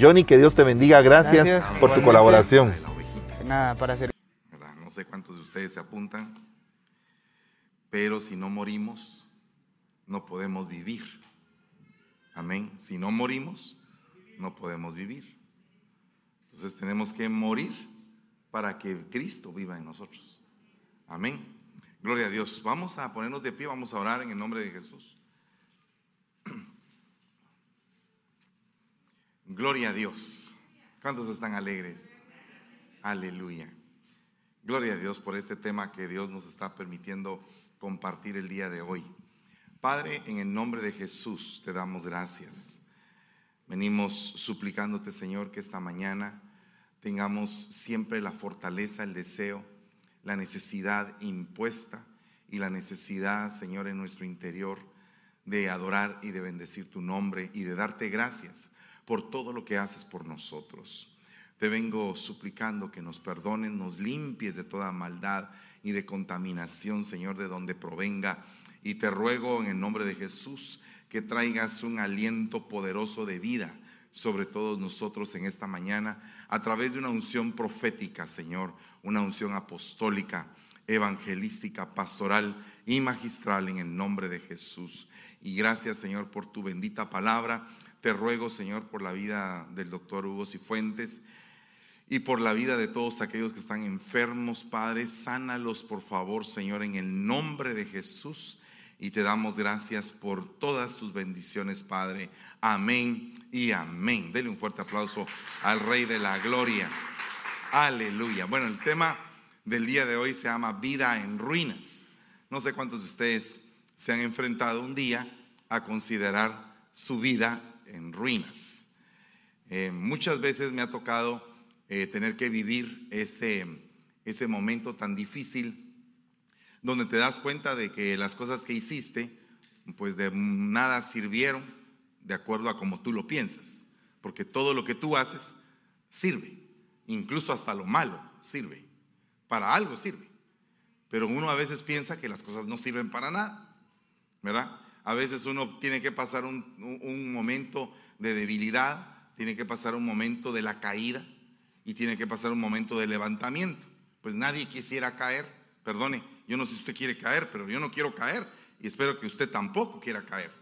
Johnny, que Dios te bendiga. Gracias, Gracias, por tu colaboración. No sé cuántos de ustedes se apuntan, pero si no morimos, no podemos vivir. Amén. Si no morimos, no podemos vivir. Entonces tenemos que morir para que Cristo viva en nosotros. Amén. Gloria a Dios. Vamos a ponernos de pie, vamos a orar en el nombre de Jesús. Gloria a Dios. ¿Cuántos están alegres? Aleluya. Gloria a Dios por este tema que Dios nos está permitiendo compartir el día de hoy. Padre, en el nombre de Jesús te damos gracias. Venimos suplicándote, Señor, que esta mañana tengamos siempre la fortaleza, el deseo, la necesidad impuesta y la necesidad, Señor, en nuestro interior de adorar y de bendecir tu nombre y de darte gracias por todo lo que haces por nosotros. Te vengo suplicando que nos perdones, nos limpies de toda maldad y de contaminación, Señor, de donde provenga. Y te ruego en el nombre de Jesús que traigas un aliento poderoso de vida sobre todos nosotros en esta mañana a través de una unción profética, Señor, una unción apostólica, evangelística, pastoral y magistral en el nombre de Jesús. Y gracias, Señor, por tu bendita palabra. Te ruego, Señor, por la vida del doctor Hugo Cifuentes y por la vida de todos aquellos que están enfermos, Padre. Sánalos, por favor, Señor, en el nombre de Jesús. Y te damos gracias por todas tus bendiciones, Padre. Amén y amén. Dele un fuerte aplauso al Rey de la Gloria. Aleluya. Bueno, el tema del día de hoy se llama vida en ruinas. No sé cuántos de ustedes se han enfrentado un día a considerar su vida en ruinas. Eh, muchas veces me ha tocado eh, tener que vivir ese, ese momento tan difícil donde te das cuenta de que las cosas que hiciste pues de nada sirvieron de acuerdo a como tú lo piensas, porque todo lo que tú haces sirve, incluso hasta lo malo sirve, para algo sirve, pero uno a veces piensa que las cosas no sirven para nada, ¿verdad? A veces uno tiene que pasar un, momento de debilidad, tiene que pasar un momento de la caída y tiene que pasar un momento de levantamiento. Pues nadie quisiera caer, perdone, yo no sé si usted quiere caer, pero yo no quiero caer y espero que usted tampoco quiera caer.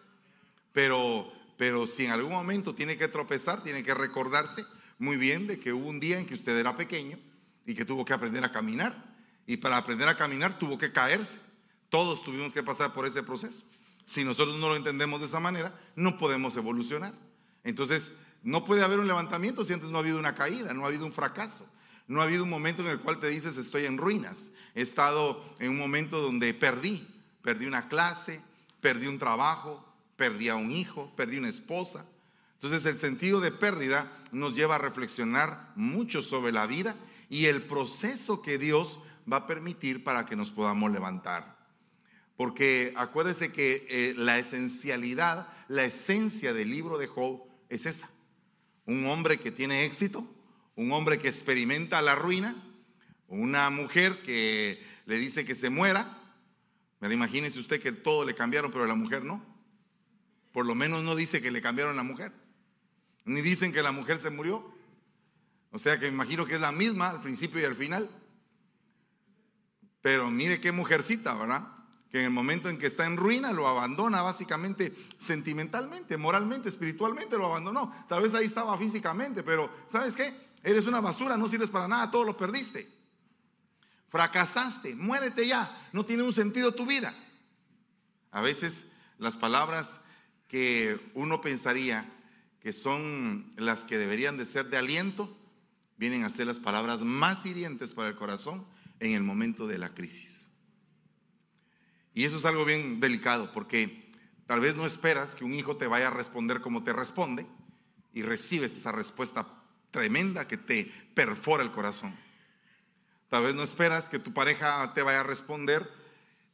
Pero, pero si en algún momento tiene que tropezar, tiene que recordarse muy bien de que hubo un día en que usted era pequeño y que tuvo que aprender a caminar. Y para aprender a caminar tuvo que caerse. Todos tuvimos que pasar por ese proceso. Si nosotros no lo entendemos de esa manera, no podemos evolucionar. Entonces, no puede haber un levantamiento si antes no ha habido una caída, no ha habido un fracaso. No ha habido un momento en el cual te dices estoy en ruinas. He estado en un momento donde perdí. Perdí una clase, perdí un trabajo, perdí a un hijo, perdí una esposa. Entonces el sentido de pérdida nos lleva a reflexionar mucho sobre la vida y el proceso que Dios va a permitir para que nos podamos levantar. Porque acuérdese que eh, la esencialidad, la esencia del libro de Job es esa. Un hombre que tiene éxito, un hombre que experimenta la ruina, una mujer que le dice que se muera. Pero imagínese usted que todo le cambiaron, pero la mujer no. Por lo menos no dice que le cambiaron a la mujer. Ni dicen que la mujer se murió. O sea que me imagino que es la misma al principio y al final. Pero mire qué mujercita, ¿verdad? Que en el momento en que está en ruina lo abandona básicamente sentimentalmente, moralmente, espiritualmente lo abandonó. Tal vez ahí estaba físicamente, pero ¿sabes qué? Eres una basura, no sirves para nada, todo lo perdiste. Fracasaste, muérete ya, no tiene un sentido tu vida. A veces las palabras que uno pensaría que son las que deberían de ser de aliento, vienen a ser las palabras más hirientes para el corazón en el momento de la crisis. Y eso es algo bien delicado porque tal vez no esperas que un hijo te vaya a responder como te responde y recibes esa respuesta tremenda que te perfora el corazón. Tal vez no esperas que tu pareja te vaya a responder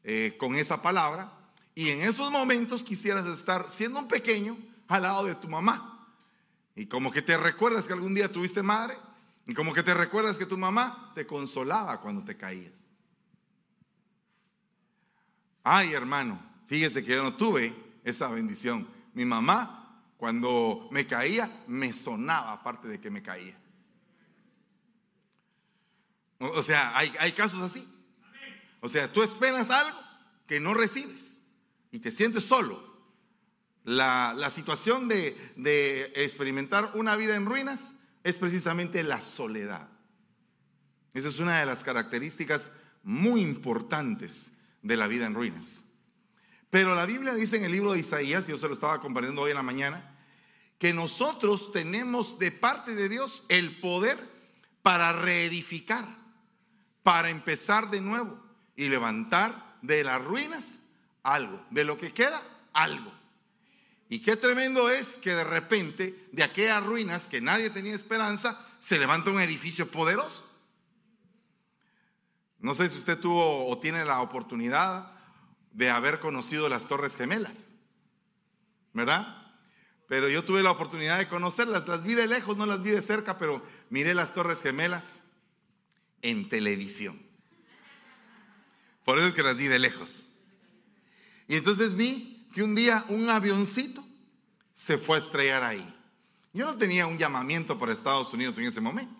eh, con esa palabra y en esos momentos quisieras estar siendo un pequeño al lado de tu mamá. Y como que te recuerdas que algún día tuviste madre y como que te recuerdas que tu mamá te consolaba cuando te caías. Ay, hermano, fíjese que yo no tuve esa bendición. Mi mamá cuando me caía, me sonaba aparte de que me caía. O sea, hay, hay casos así. O sea, tú esperas algo que no recibes y te sientes solo. La, la situación de, de experimentar una vida en ruinas es precisamente la soledad. Esa es una de las características muy importantes de la vida en ruinas. Pero la Biblia dice en el libro de Isaías, yo se lo estaba compartiendo hoy en la mañana, que nosotros tenemos de parte de Dios el poder para reedificar, para empezar de nuevo y levantar de las ruinas algo, de lo que queda algo. Y qué tremendo es que de repente de aquellas ruinas que nadie tenía esperanza, se levanta un edificio poderoso. No sé si usted tuvo o tiene la oportunidad de haber conocido las Torres Gemelas, ¿verdad? Pero yo tuve la oportunidad de conocerlas, las vi de lejos, no las vi de cerca, pero miré las Torres Gemelas en televisión. Por eso es que las vi de lejos. Y entonces vi que un día un avioncito se fue a estrellar ahí. Yo no tenía un llamamiento para Estados Unidos en ese momento.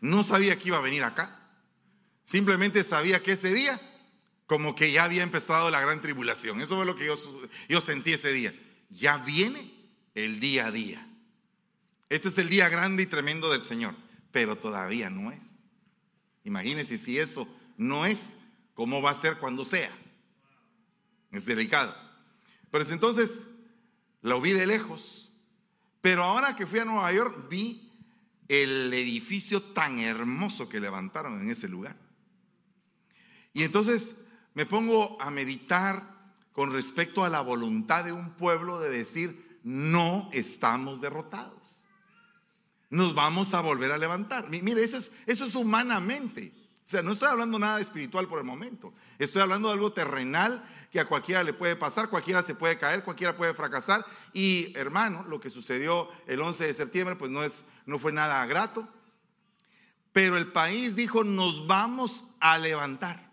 No sabía que iba a venir acá. Simplemente sabía que ese día, como que ya había empezado la gran tribulación. Eso fue lo que yo, sentí ese día. Ya viene el día a día. Este es el día grande y tremendo del Señor, pero todavía no es. Imagínense si eso no es, ¿cómo va a ser cuando sea? Es delicado. Pero entonces lo vi de lejos. Pero ahora que fui a Nueva York, vi el edificio tan hermoso que levantaron en ese lugar. Y entonces me pongo a meditar con respecto a la voluntad de un pueblo de decir, no estamos derrotados. Nos vamos a volver a levantar. Mire, eso es, eso es humanamente. O sea, no estoy hablando nada espiritual por el momento. Estoy hablando de algo terrenal que a cualquiera le puede pasar, cualquiera se puede caer, cualquiera puede fracasar. Y hermano, lo que sucedió el 11 de septiembre, pues no, es, no fue nada grato. Pero el país dijo, nos vamos a levantar.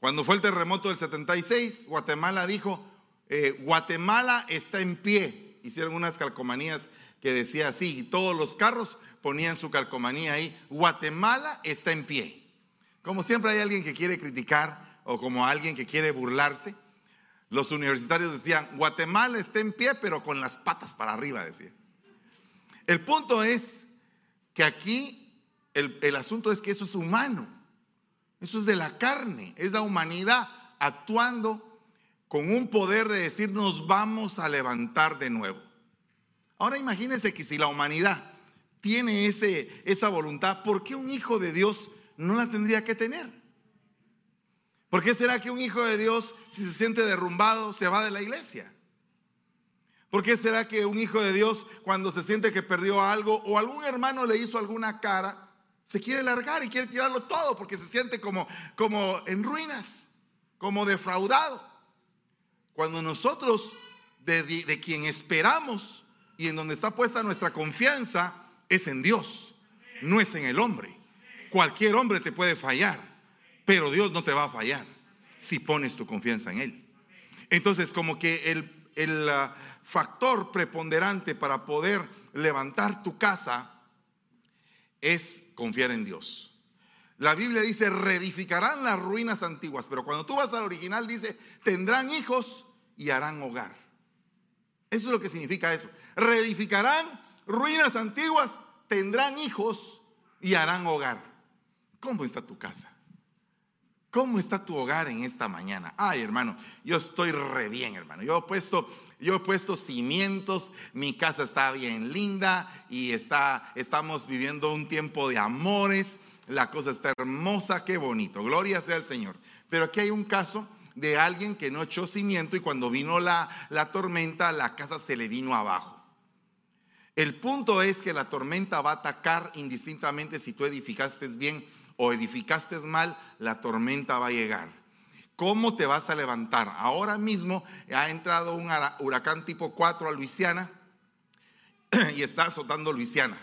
Cuando fue el terremoto del 76, Guatemala dijo, eh, Guatemala está en pie. Hicieron unas calcomanías que decía así, y todos los carros ponían su calcomanía ahí, Guatemala está en pie. Como siempre hay alguien que quiere criticar o como alguien que quiere burlarse, los universitarios decían, Guatemala está en pie, pero con las patas para arriba, decía. El punto es que aquí el, el asunto es que eso es humano. Eso es de la carne, es la humanidad actuando con un poder de decir nos vamos a levantar de nuevo. Ahora imagínense que si la humanidad tiene ese, esa voluntad, ¿por qué un hijo de Dios no la tendría que tener? ¿Por qué será que un hijo de Dios, si se siente derrumbado, se va de la iglesia? ¿Por qué será que un hijo de Dios, cuando se siente que perdió algo o algún hermano le hizo alguna cara, se quiere largar y quiere tirarlo todo porque se siente como, como en ruinas, como defraudado. Cuando nosotros, de, de quien esperamos y en donde está puesta nuestra confianza, es en Dios, no es en el hombre. Cualquier hombre te puede fallar, pero Dios no te va a fallar si pones tu confianza en Él. Entonces, como que el, el uh, factor preponderante para poder levantar tu casa es confiar en Dios. La Biblia dice, reedificarán las ruinas antiguas, pero cuando tú vas al original dice, tendrán hijos y harán hogar. Eso es lo que significa eso. Reedificarán ruinas antiguas, tendrán hijos y harán hogar. ¿Cómo está tu casa? ¿Cómo está tu hogar en esta mañana? Ay, hermano, yo estoy re bien, hermano. Yo he puesto, yo he puesto cimientos, mi casa está bien linda y está, estamos viviendo un tiempo de amores. La cosa está hermosa, qué bonito. Gloria sea al Señor. Pero aquí hay un caso de alguien que no echó cimiento y cuando vino la, la tormenta, la casa se le vino abajo. El punto es que la tormenta va a atacar indistintamente si tú edificaste bien o edificaste mal, la tormenta va a llegar. ¿Cómo te vas a levantar? Ahora mismo ha entrado un huracán tipo 4 a Luisiana y está azotando Luisiana.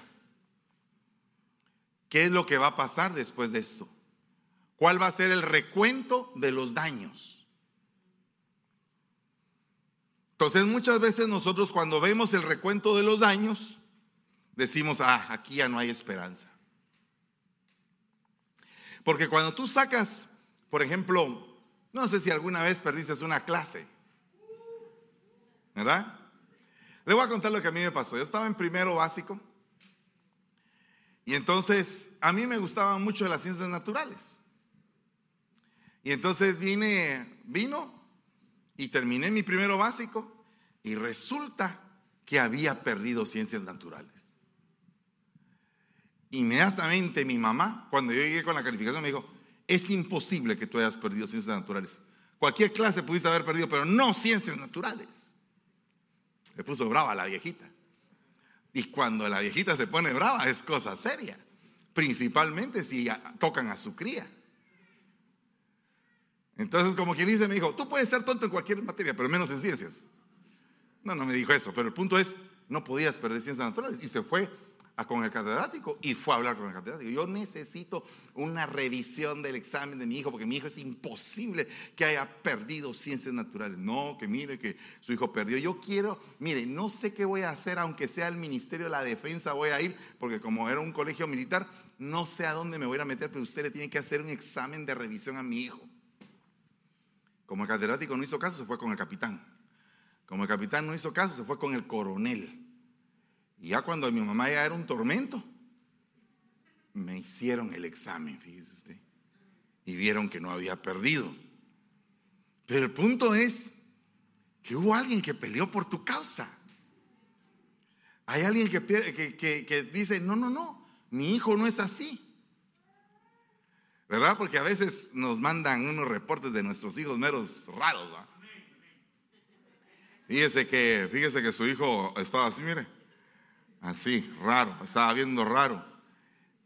¿Qué es lo que va a pasar después de esto? ¿Cuál va a ser el recuento de los daños? Entonces muchas veces nosotros cuando vemos el recuento de los daños, decimos, ah, aquí ya no hay esperanza. Porque cuando tú sacas, por ejemplo, no sé si alguna vez perdiste una clase, ¿verdad? Le voy a contar lo que a mí me pasó. Yo estaba en primero básico y entonces a mí me gustaban mucho las ciencias naturales. Y entonces vine, vino y terminé mi primero básico y resulta que había perdido ciencias naturales. Inmediatamente mi mamá, cuando yo llegué con la calificación, me dijo, es imposible que tú hayas perdido ciencias naturales. Cualquier clase pudiste haber perdido, pero no ciencias naturales. Le puso brava la viejita. Y cuando la viejita se pone brava es cosa seria, principalmente si tocan a su cría. Entonces, como quien dice, me dijo, tú puedes ser tonto en cualquier materia, pero menos en ciencias. No, no me dijo eso, pero el punto es, no podías perder ciencias naturales. Y se fue con el catedrático y fue a hablar con el catedrático. Yo necesito una revisión del examen de mi hijo, porque mi hijo es imposible que haya perdido ciencias naturales. No, que mire que su hijo perdió. Yo quiero, mire, no sé qué voy a hacer, aunque sea el Ministerio de la Defensa, voy a ir, porque como era un colegio militar, no sé a dónde me voy a meter, pero usted le tiene que hacer un examen de revisión a mi hijo. Como el catedrático no hizo caso, se fue con el capitán. Como el capitán no hizo caso, se fue con el coronel. Y ya cuando mi mamá ya era un tormento, me hicieron el examen, fíjese usted. Y vieron que no había perdido. Pero el punto es que hubo alguien que peleó por tu causa. Hay alguien que, que, que dice, no, no, no, mi hijo no es así. ¿Verdad? Porque a veces nos mandan unos reportes de nuestros hijos meros raros. ¿va? Fíjese que, fíjese que su hijo estaba así, mire, así, raro, estaba viendo raro.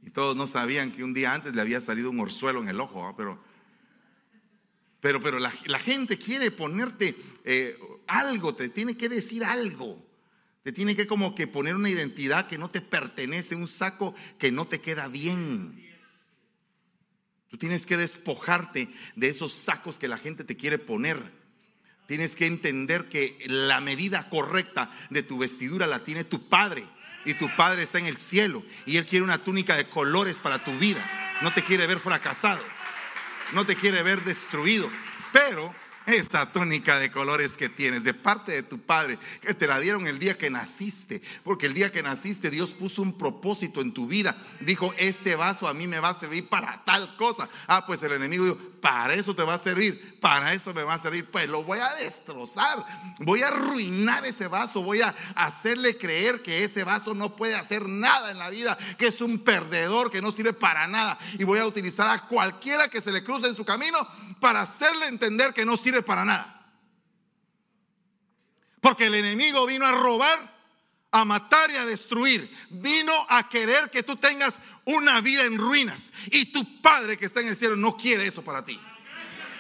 Y todos no sabían que un día antes le había salido un orzuelo en el ojo, pero, pero, pero la, gente quiere ponerte eh, algo, te tiene que decir algo. Te tiene que como que poner una identidad que no te pertenece, un saco que no te queda bien. Tú tienes que despojarte de esos sacos que la gente te quiere poner. Tienes que entender que la medida correcta de tu vestidura la tiene tu Padre. Y tu Padre está en el cielo. Y Él quiere una túnica de colores para tu vida. No te quiere ver fracasado. No te quiere ver destruido. Pero esa túnica de colores que tienes de parte de tu padre, que te la dieron el día que naciste, porque el día que naciste Dios puso un propósito en tu vida. Dijo, este vaso a mí me va a servir para tal cosa. Ah, pues el enemigo dijo, para eso te va a servir, para eso me va a servir. Pues lo voy a destrozar, voy a arruinar ese vaso, voy a hacerle creer que ese vaso no puede hacer nada en la vida, que es un perdedor, que no sirve para nada. Y voy a utilizar a cualquiera que se le cruce en su camino para hacerle entender que no sirve para nada. Porque el enemigo vino a robar, a matar y a destruir. Vino a querer que tú tengas una vida en ruinas. Y tu Padre que está en el cielo no quiere eso para ti.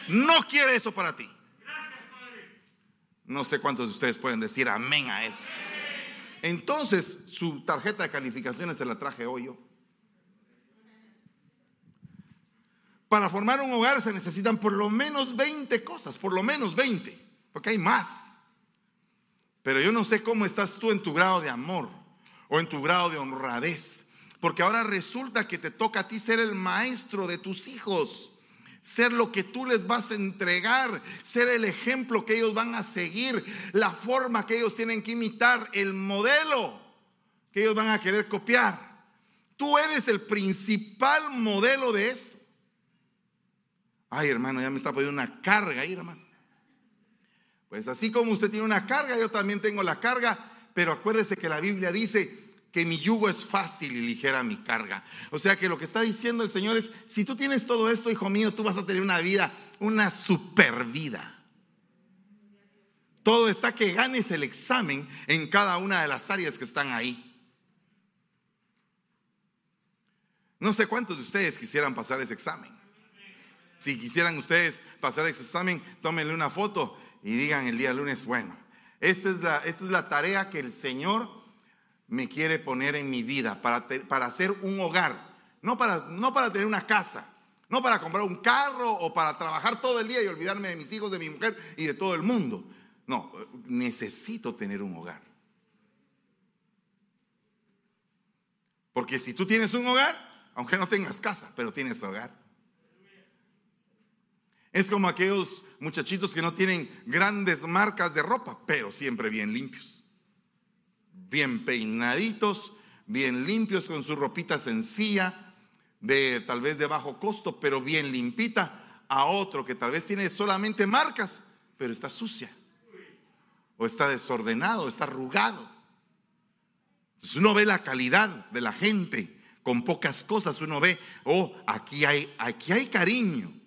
No quiere eso para ti. No sé cuántos de ustedes pueden decir amén a eso. Entonces, su tarjeta de calificaciones se la traje hoy yo. Para formar un hogar se necesitan por lo menos 20 cosas, por lo menos 20, porque hay más. Pero yo no sé cómo estás tú en tu grado de amor o en tu grado de honradez, porque ahora resulta que te toca a ti ser el maestro de tus hijos, ser lo que tú les vas a entregar, ser el ejemplo que ellos van a seguir, la forma que ellos tienen que imitar, el modelo que ellos van a querer copiar. Tú eres el principal modelo de esto. Ay, hermano, ya me está poniendo una carga ahí, hermano. Pues así como usted tiene una carga, yo también tengo la carga, pero acuérdese que la Biblia dice que mi yugo es fácil y ligera mi carga. O sea que lo que está diciendo el Señor es, si tú tienes todo esto, hijo mío, tú vas a tener una vida, una super vida. Todo está que ganes el examen en cada una de las áreas que están ahí. No sé cuántos de ustedes quisieran pasar ese examen. Si quisieran ustedes pasar ese examen, tómenle una foto y digan el día lunes, bueno, esta es la, esta es la tarea que el Señor me quiere poner en mi vida para, para hacer un hogar, no para, no para tener una casa, no para comprar un carro o para trabajar todo el día y olvidarme de mis hijos, de mi mujer y de todo el mundo. No, necesito tener un hogar. Porque si tú tienes un hogar, aunque no tengas casa, pero tienes hogar. Es como aquellos muchachitos que no tienen grandes marcas de ropa, pero siempre bien limpios. Bien peinaditos, bien limpios con su ropita sencilla, de tal vez de bajo costo, pero bien limpita, a otro que tal vez tiene solamente marcas, pero está sucia. O está desordenado, está arrugado. Entonces uno ve la calidad de la gente con pocas cosas, uno ve, oh, aquí hay, aquí hay cariño.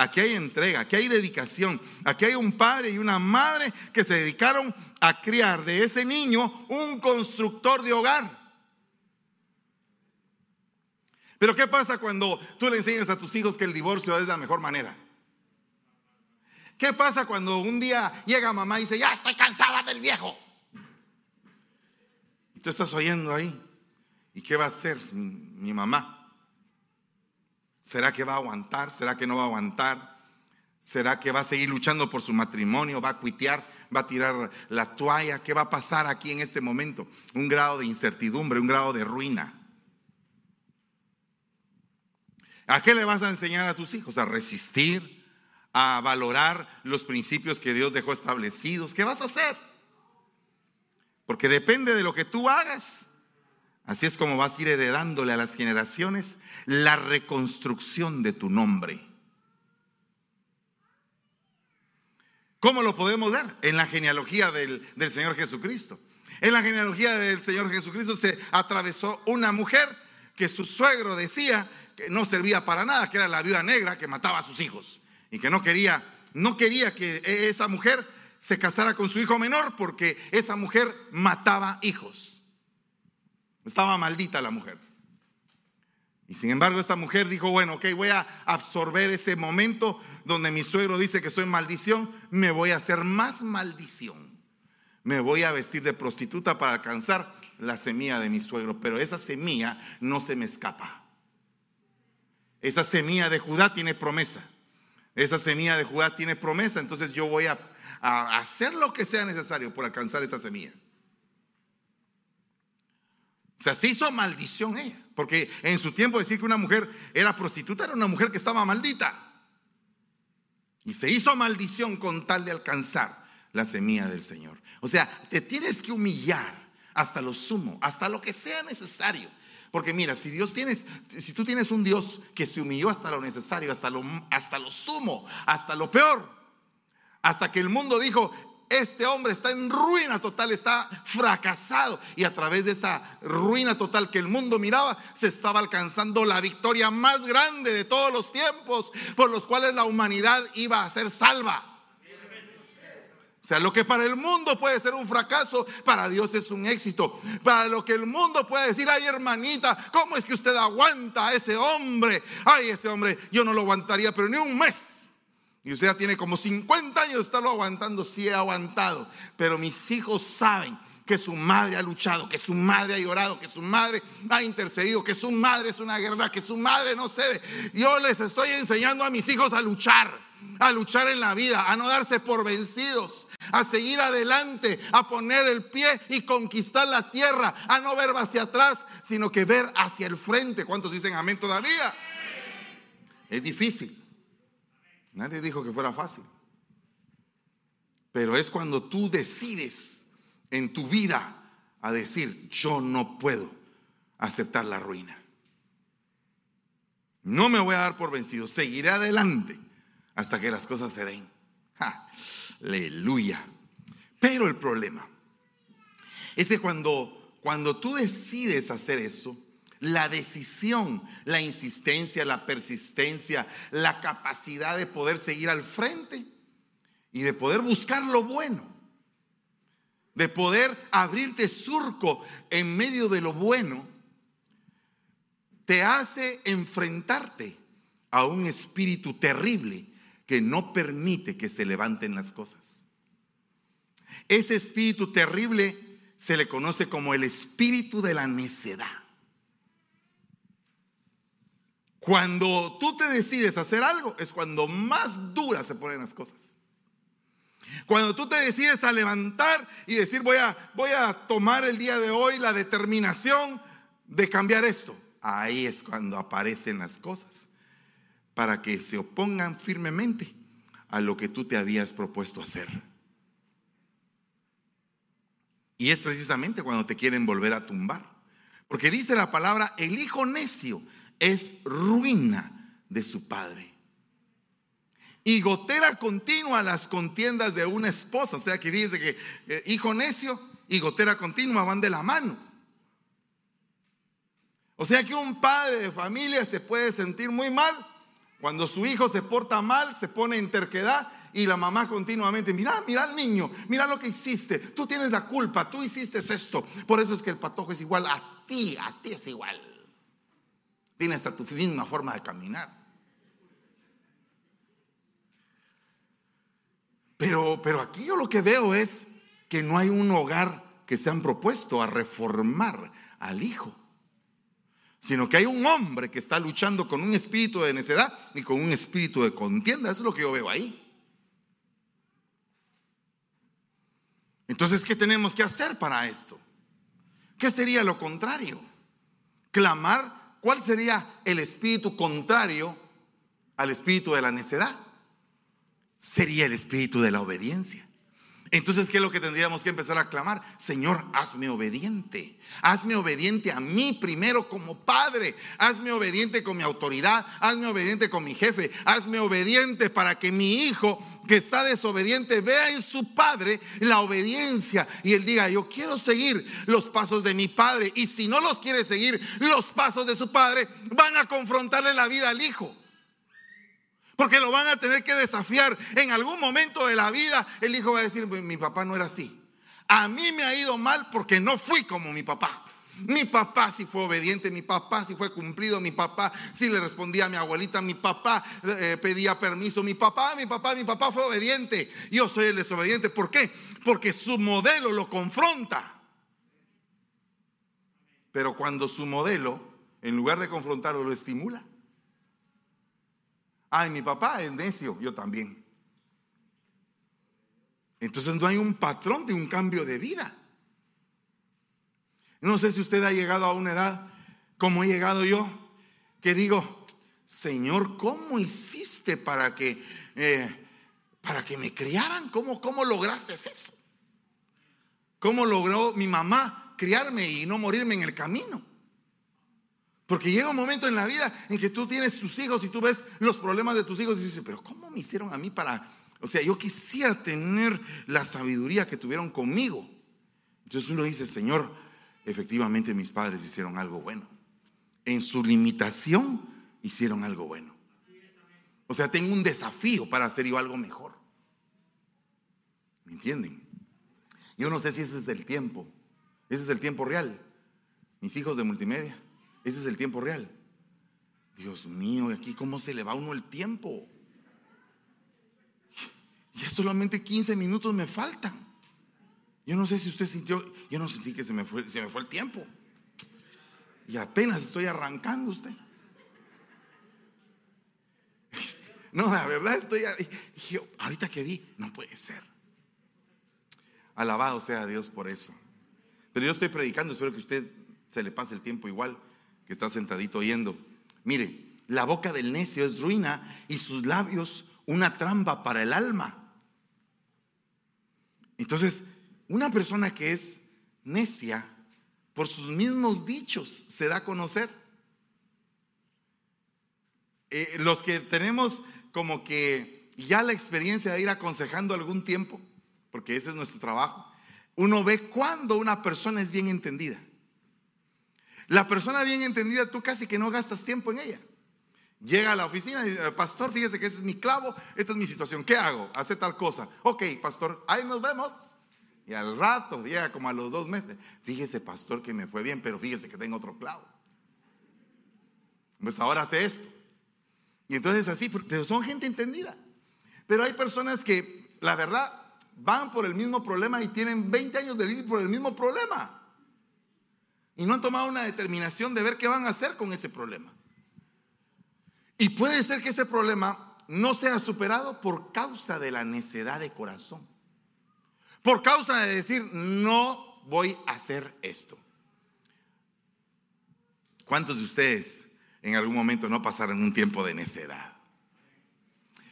Aquí hay entrega, aquí hay dedicación, aquí hay un padre y una madre que se dedicaron a criar de ese niño un constructor de hogar. Pero ¿qué pasa cuando tú le enseñas a tus hijos que el divorcio es la mejor manera? ¿Qué pasa cuando un día llega mamá y dice, ya estoy cansada del viejo? Y tú estás oyendo ahí. ¿Y qué va a hacer mi mamá? ¿Será que va a aguantar? ¿Será que no va a aguantar? ¿Será que va a seguir luchando por su matrimonio? ¿Va a cuitear? ¿Va a tirar la toalla? ¿Qué va a pasar aquí en este momento? Un grado de incertidumbre, un grado de ruina. ¿A qué le vas a enseñar a tus hijos? A resistir, a valorar los principios que Dios dejó establecidos. ¿Qué vas a hacer? Porque depende de lo que tú hagas, Así es como vas a ir heredándole a las generaciones la reconstrucción de tu nombre. ¿Cómo lo podemos ver? En la genealogía del, Señor Jesucristo. En la genealogía del Señor Jesucristo se atravesó una mujer que su suegro decía que no servía para nada, que era la viuda negra que mataba a sus hijos y que no quería, no quería que esa mujer se casara con su hijo menor porque esa mujer mataba hijos. Estaba maldita la mujer. Y sin embargo esta mujer dijo, bueno, ok, voy a absorber ese momento donde mi suegro dice que soy maldición, me voy a hacer más maldición. Me voy a vestir de prostituta para alcanzar la semilla de mi suegro, pero esa semilla no se me escapa. Esa semilla de Judá tiene promesa. Esa semilla de Judá tiene promesa, entonces yo voy a, a hacer lo que sea necesario por alcanzar esa semilla. O sea, se hizo maldición ella. Porque en su tiempo decir que una mujer era prostituta era una mujer que estaba maldita. Y se hizo maldición con tal de alcanzar la semilla del Señor. O sea, te tienes que humillar hasta lo sumo, hasta lo que sea necesario. Porque mira, si Dios tienes, si tú tienes un Dios que se humilló hasta lo necesario, hasta lo, hasta lo sumo, hasta lo peor, hasta que el mundo dijo, este hombre está en ruina total, está fracasado. Y a través de esa ruina total que el mundo miraba, se estaba alcanzando la victoria más grande de todos los tiempos, por los cuales la humanidad iba a ser salva. O sea, lo que para el mundo puede ser un fracaso, para Dios es un éxito. Para lo que el mundo puede decir, ay hermanita, ¿cómo es que usted aguanta a ese hombre? Ay, ese hombre, yo no lo aguantaría, pero ni un mes. Y usted tiene como 50 años de estarlo aguantando, sí he aguantado. Pero mis hijos saben que su madre ha luchado, que su madre ha llorado, que su madre ha intercedido, que su madre es una guerra, que su madre no cede. Yo les estoy enseñando a mis hijos a luchar, a luchar en la vida, a no darse por vencidos, a seguir adelante, a poner el pie y conquistar la tierra, a no ver hacia atrás, sino que ver hacia el frente. ¿Cuántos dicen amén todavía? Es difícil. Nadie dijo que fuera fácil. Pero es cuando tú decides en tu vida a decir, yo no puedo aceptar la ruina. No me voy a dar por vencido, seguiré adelante hasta que las cosas se den. aleluya. Pero el problema es que cuando, cuando tú decides hacer eso, la decisión, la insistencia, la persistencia, la capacidad de poder seguir al frente y de poder buscar lo bueno, de poder abrirte surco en medio de lo bueno, te hace enfrentarte a un espíritu terrible que no permite que se levanten las cosas. Ese espíritu terrible se le conoce como el espíritu de la necedad. Cuando tú te decides hacer algo es cuando más duras se ponen las cosas. Cuando tú te decides a levantar y decir voy a, voy a tomar el día de hoy la determinación de cambiar esto, ahí es cuando aparecen las cosas para que se opongan firmemente a lo que tú te habías propuesto hacer. Y es precisamente cuando te quieren volver a tumbar. Porque dice la palabra, el hijo necio es ruina de su padre. Y gotera continua las contiendas de una esposa. O sea que dice que eh, hijo necio y gotera continua van de la mano. O sea que un padre de familia se puede sentir muy mal cuando su hijo se porta mal, se pone en terquedad y la mamá continuamente, mira, mira al niño, mira lo que hiciste, tú tienes la culpa, tú hiciste esto. Por eso es que el patojo es igual a ti, a ti es igual. Tiene hasta tu misma forma de caminar. Pero, pero aquí yo lo que veo es que no hay un hogar que se han propuesto a reformar al hijo sino que hay un hombre que está luchando con un espíritu de necedad y con un espíritu de contienda. Eso es lo que yo veo ahí. Entonces, ¿qué tenemos que hacer para esto? ¿Qué sería lo contrario? Clamar, ¿cuál sería el espíritu contrario al espíritu de la necedad? Sería el espíritu de la obediencia. Entonces, ¿qué es lo que tendríamos que empezar a clamar? Señor, hazme obediente. Hazme obediente a mí primero como padre. Hazme obediente con mi autoridad. Hazme obediente con mi jefe. Hazme obediente para que mi hijo que está desobediente vea en su padre la obediencia y él diga, yo quiero seguir los pasos de mi padre. Y si no los quiere seguir los pasos de su padre, van a confrontarle la vida al hijo. Porque lo van a tener que desafiar. En algún momento de la vida el hijo va a decir, mi papá no era así. A mí me ha ido mal porque no fui como mi papá. Mi papá sí fue obediente, mi papá sí fue cumplido, mi papá sí le respondía a mi abuelita, mi papá eh, pedía permiso, mi papá, mi papá, mi papá fue obediente. Yo soy el desobediente. ¿Por qué? Porque su modelo lo confronta. Pero cuando su modelo, en lugar de confrontarlo, lo estimula. Ay, mi papá es necio, yo también. Entonces no hay un patrón de un cambio de vida. No sé si usted ha llegado a una edad como he llegado yo, que digo, Señor, ¿cómo hiciste para que, eh, para que me criaran? ¿Cómo, ¿Cómo lograste eso? ¿Cómo logró mi mamá criarme y no morirme en el camino? Porque llega un momento en la vida en que tú tienes tus hijos y tú ves los problemas de tus hijos y dices, pero ¿cómo me hicieron a mí para... O sea, yo quisiera tener la sabiduría que tuvieron conmigo. Entonces uno dice, Señor, efectivamente mis padres hicieron algo bueno. En su limitación hicieron algo bueno. O sea, tengo un desafío para hacer yo algo mejor. ¿Me entienden? Yo no sé si ese es el tiempo. Ese es el tiempo real. Mis hijos de multimedia ese es el tiempo real. Dios mío, aquí cómo se le va uno el tiempo. Ya solamente 15 minutos me faltan. Yo no sé si usted sintió, yo no sentí que se me fue, se me fue el tiempo. Y apenas estoy arrancando usted. No, la verdad estoy, ahorita que vi, no puede ser. Alabado sea Dios por eso. Pero yo estoy predicando, espero que usted se le pase el tiempo igual que está sentadito oyendo. Mire, la boca del necio es ruina y sus labios una trampa para el alma. Entonces, una persona que es necia, por sus mismos dichos, se da a conocer. Eh, los que tenemos como que ya la experiencia de ir aconsejando algún tiempo, porque ese es nuestro trabajo, uno ve cuando una persona es bien entendida. La persona bien entendida, tú casi que no gastas tiempo en ella. Llega a la oficina y dice, pastor, fíjese que ese es mi clavo, esta es mi situación, ¿qué hago? Hace tal cosa. Ok, pastor, ahí nos vemos. Y al rato, llega como a los dos meses, fíjese, pastor, que me fue bien, pero fíjese que tengo otro clavo. Pues ahora hace esto. Y entonces así, pero son gente entendida. Pero hay personas que, la verdad, van por el mismo problema y tienen 20 años de vivir por el mismo problema y no han tomado una determinación de ver qué van a hacer con ese problema. Y puede ser que ese problema no sea superado por causa de la necedad de corazón. por causa de decir, no voy a hacer esto. ¿Cuántos de ustedes en algún momento no pasaron un tiempo de necedad?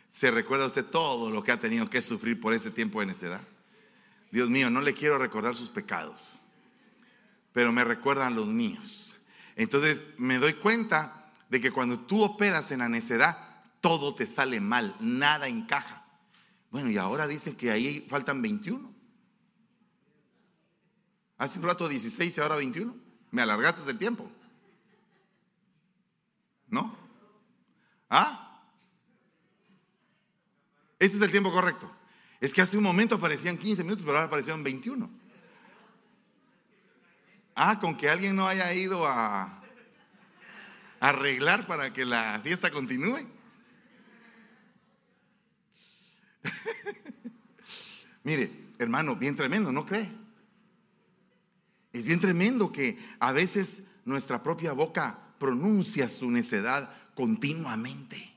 ¿Se recuerda usted todo lo que ha tenido que sufrir por ese tiempo de necedad? Dios mío, no le quiero recordar sus pecados, pero me recuerdan los míos. Entonces me doy cuenta de que cuando tú operas en la necedad, todo te sale mal, nada encaja. Bueno, y ahora dicen que ahí faltan 21. Hace un rato 16 y ahora 21. Me alargaste el tiempo. ¿No? ¿Ah? Este es el tiempo correcto. Es que hace un momento aparecían 15 minutos, pero ahora aparecieron 21. Ah, con que alguien no haya ido a arreglar para que la fiesta continúe. Mire, hermano, bien tremendo, ¿no cree? Es bien tremendo que a veces nuestra propia boca pronuncia su necedad continuamente.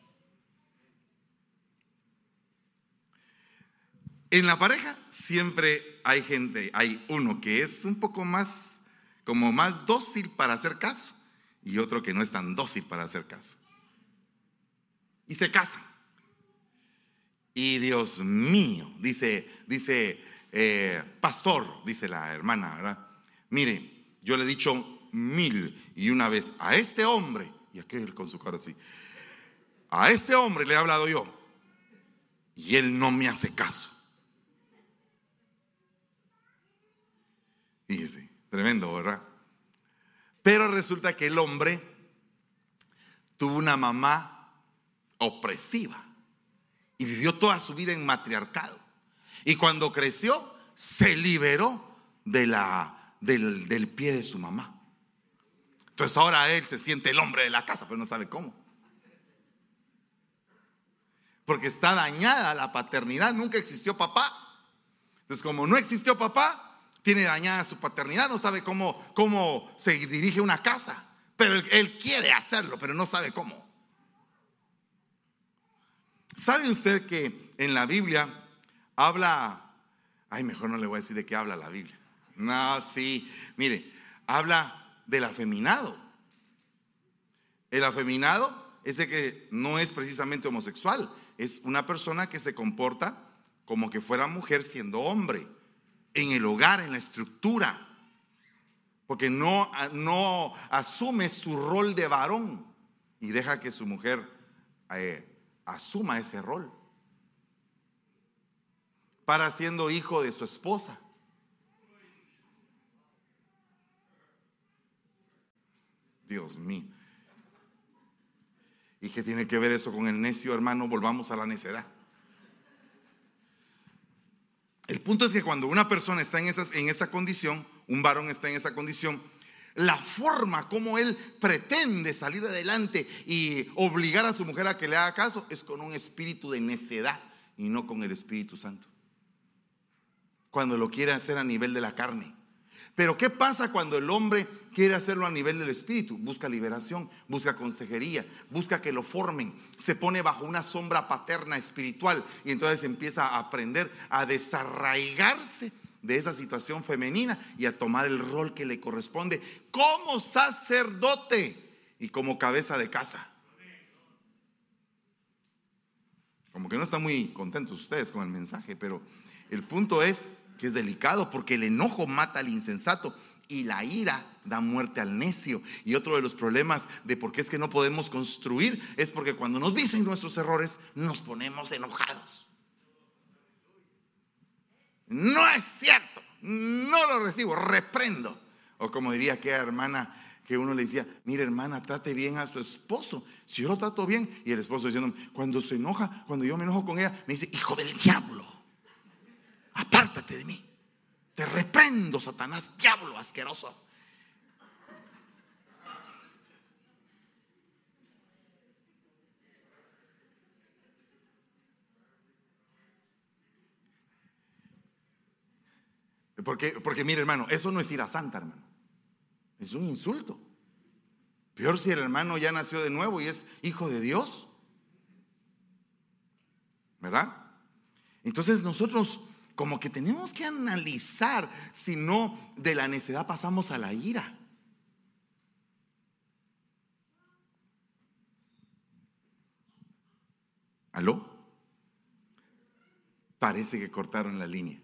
En la pareja siempre hay gente, hay uno que es un poco más, como más dócil para hacer caso y otro que no es tan dócil para hacer caso. Y se casan. Y Dios mío, dice, dice, eh, pastor, dice la hermana, ¿verdad? Mire, yo le he dicho mil y una vez a este hombre, y aquel con su cara así, a este hombre le he hablado yo, y él no me hace caso. Fíjese, tremendo, ¿verdad? Pero resulta que el hombre tuvo una mamá opresiva y vivió toda su vida en matriarcado. Y cuando creció, se liberó del, del pie de su mamá. Entonces ahora él se siente el hombre de la casa, pero no sabe cómo. Porque está dañada la paternidad, nunca existió papá. Entonces como no existió papá, tiene dañada su paternidad, no sabe cómo, cómo se dirige una casa, pero él, quiere hacerlo, pero no sabe cómo. ¿Sabe usted que en la Biblia habla, ay, mejor no le voy a decir de qué habla la Biblia. No, sí, mire, habla del afeminado. El afeminado ese que no es precisamente homosexual, es una persona que se comporta como que fuera mujer siendo hombre en el hogar, en la estructura, porque no, no asume su rol de varón y deja que su mujer eh, asuma ese rol para siendo hijo de su esposa. Dios mío. ¿Y qué tiene que ver eso con el necio, hermano? Volvamos a la necedad. El punto es que cuando una persona está en, en esa condición, un varón está en esa condición, la forma como él pretende salir adelante y obligar a su mujer a que le haga caso es con un espíritu de necedad y no con el Espíritu Santo. Cuando lo quiere hacer a nivel de la carne. Pero ¿qué pasa cuando el hombre quiere hacerlo a nivel del espíritu? Busca liberación, busca consejería, busca que lo formen, se pone bajo una sombra paterna espiritual y entonces empieza a aprender a desarraigarse de esa situación femenina y a tomar el rol que le corresponde como sacerdote y como cabeza de casa. Como que no están muy contentos ustedes con el mensaje, pero el punto es que es delicado porque el enojo mata al insensato y la ira da muerte al necio. Y otro de los problemas de por qué es que no podemos construir es porque cuando nos dicen nuestros errores nos ponemos enojados. No es cierto, no lo recibo, reprendo. O como diría aquella hermana que uno le decía, mire hermana, trate bien a su esposo. Si yo lo trato bien, y el esposo diciendo, cuando se enoja, cuando yo me enojo con ella, me dice, hijo del diablo apártate de mí. Te reprendo, Satanás, diablo asqueroso. Porque, porque mire hermano, eso no es ir a santa, hermano. Es un insulto. Peor si el hermano ya nació de nuevo y es hijo de Dios. ¿Verdad? Entonces nosotros como que tenemos que analizar si no de la necedad pasamos a la ira. ¿Aló? Parece que cortaron la línea.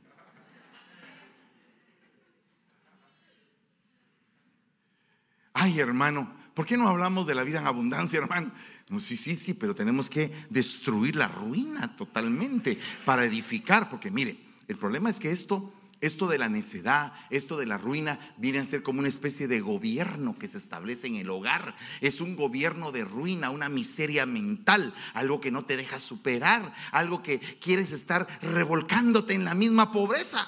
Ay, hermano, ¿por qué no hablamos de la vida en abundancia, hermano? No, sí, sí, sí, pero tenemos que destruir la ruina totalmente para edificar, porque mire, el problema es que esto esto de la necedad, esto de la ruina, viene a ser como una especie de gobierno que se establece en el hogar. Es un gobierno de ruina, una miseria mental, algo que no te deja superar, algo que quieres estar revolcándote en la misma pobreza.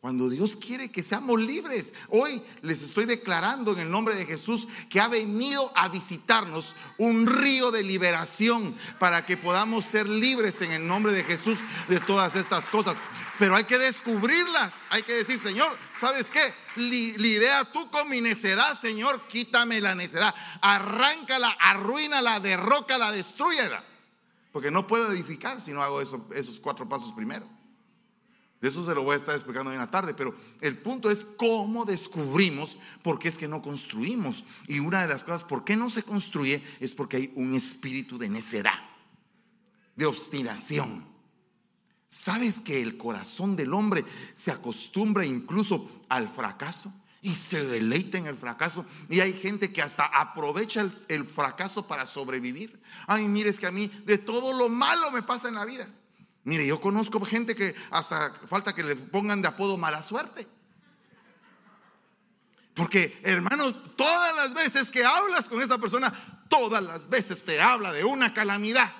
Cuando Dios quiere que seamos libres. Hoy les estoy declarando en el nombre de Jesús que ha venido a visitarnos un río de liberación para que podamos ser libres en el nombre de Jesús de todas estas cosas. Pero hay que descubrirlas. Hay que decir, Señor, ¿sabes qué? Lidia tú con mi necedad, Señor, quítame la necedad. Arráncala, arruínala, derrócala, destruyela. Porque no puedo edificar si no hago esos cuatro pasos primero. De eso se lo voy a estar explicando hoy en la tarde, pero el punto es cómo descubrimos por qué es que no construimos. Y una de las cosas, por qué no se construye, es porque hay un espíritu de necedad, de obstinación. ¿Sabes que el corazón del hombre se acostumbra incluso al fracaso? y se deleita en el fracaso. Y hay gente que hasta aprovecha el, fracaso para sobrevivir. Ay, mire, es que a mí de todo lo malo me pasa en la vida. Mire, yo conozco gente que hasta falta que le pongan de apodo mala suerte. Porque, hermano, todas las veces que hablas con esa persona, todas las veces te habla de una calamidad.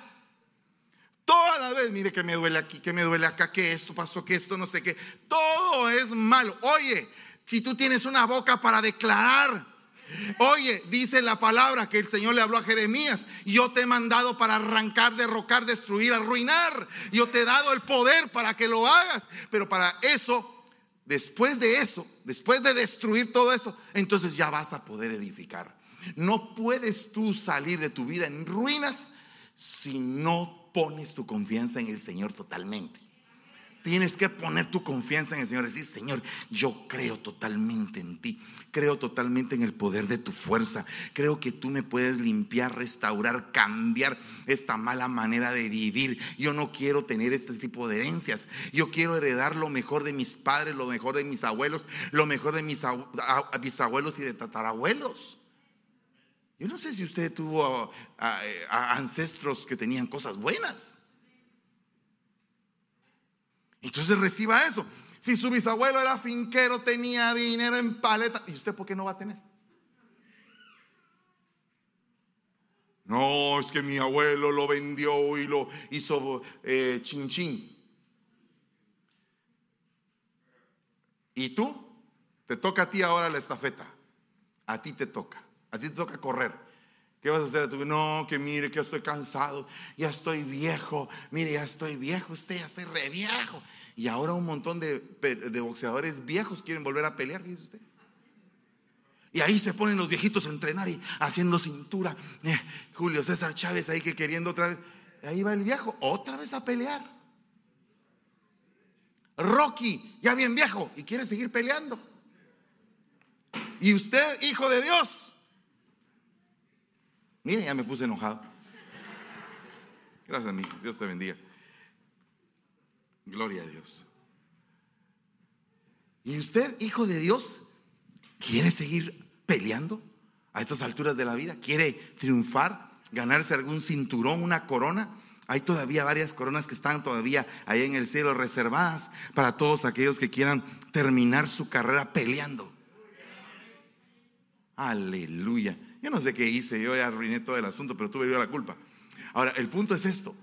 Todas las veces, mire que me duele aquí, que me duele acá, que esto pasó, que esto no sé qué. Todo es malo. Oye, si tú tienes una boca para declarar, Oye, dice la palabra que el Señor le habló a Jeremías, yo te he mandado para arrancar, derrocar, destruir, arruinar. Yo te he dado el poder para que lo hagas. Pero para eso, después de eso, después de destruir todo eso, entonces ya vas a poder edificar. No puedes tú salir de tu vida en ruinas si no pones tu confianza en el Señor totalmente. Tienes que poner tu confianza en el Señor. Decir, Señor, yo creo totalmente en ti. Creo totalmente en el poder de tu fuerza. Creo que tú me puedes limpiar, restaurar, cambiar esta mala manera de vivir. Yo no quiero tener este tipo de herencias. Yo quiero heredar lo mejor de mis padres, lo mejor de mis abuelos, lo mejor de mis bisabuelos y de tatarabuelos. Yo no sé si usted tuvo ancestros que tenían cosas buenas. Entonces reciba eso. Si su bisabuelo era finquero, tenía dinero en paleta, ¿y usted por qué no va a tener? No, es que mi abuelo lo vendió y lo hizo eh, chin chin. ¿Y tú? Te toca a ti ahora la estafeta. A ti te toca. A ti te toca correr. ¿Qué vas a hacer? No, que mire, que estoy cansado, ya estoy viejo, mire, ya estoy viejo, usted ya estoy re viejo. Y ahora un montón de, boxeadores viejos quieren volver a pelear, fíjese usted. Y ahí se ponen los viejitos a entrenar y haciendo cintura. Eh, Julio César Chávez ahí que queriendo otra vez. Ahí va el viejo, otra vez a pelear. Rocky, ya bien viejo, y quiere seguir peleando. Y usted, hijo de Dios, Mire, ya me puse enojado. Gracias a mí. Dios te bendiga. Gloria a Dios. ¿Y usted, hijo de Dios, quiere seguir peleando a estas alturas de la vida? ¿Quiere triunfar? ¿Ganarse algún cinturón, una corona? Hay todavía varias coronas que están todavía ahí en el cielo reservadas para todos aquellos que quieran terminar su carrera peleando. Aleluya. Yo no sé qué hice, yo ya arruiné todo el asunto, pero tuve yo la culpa. Ahora, el punto es esto.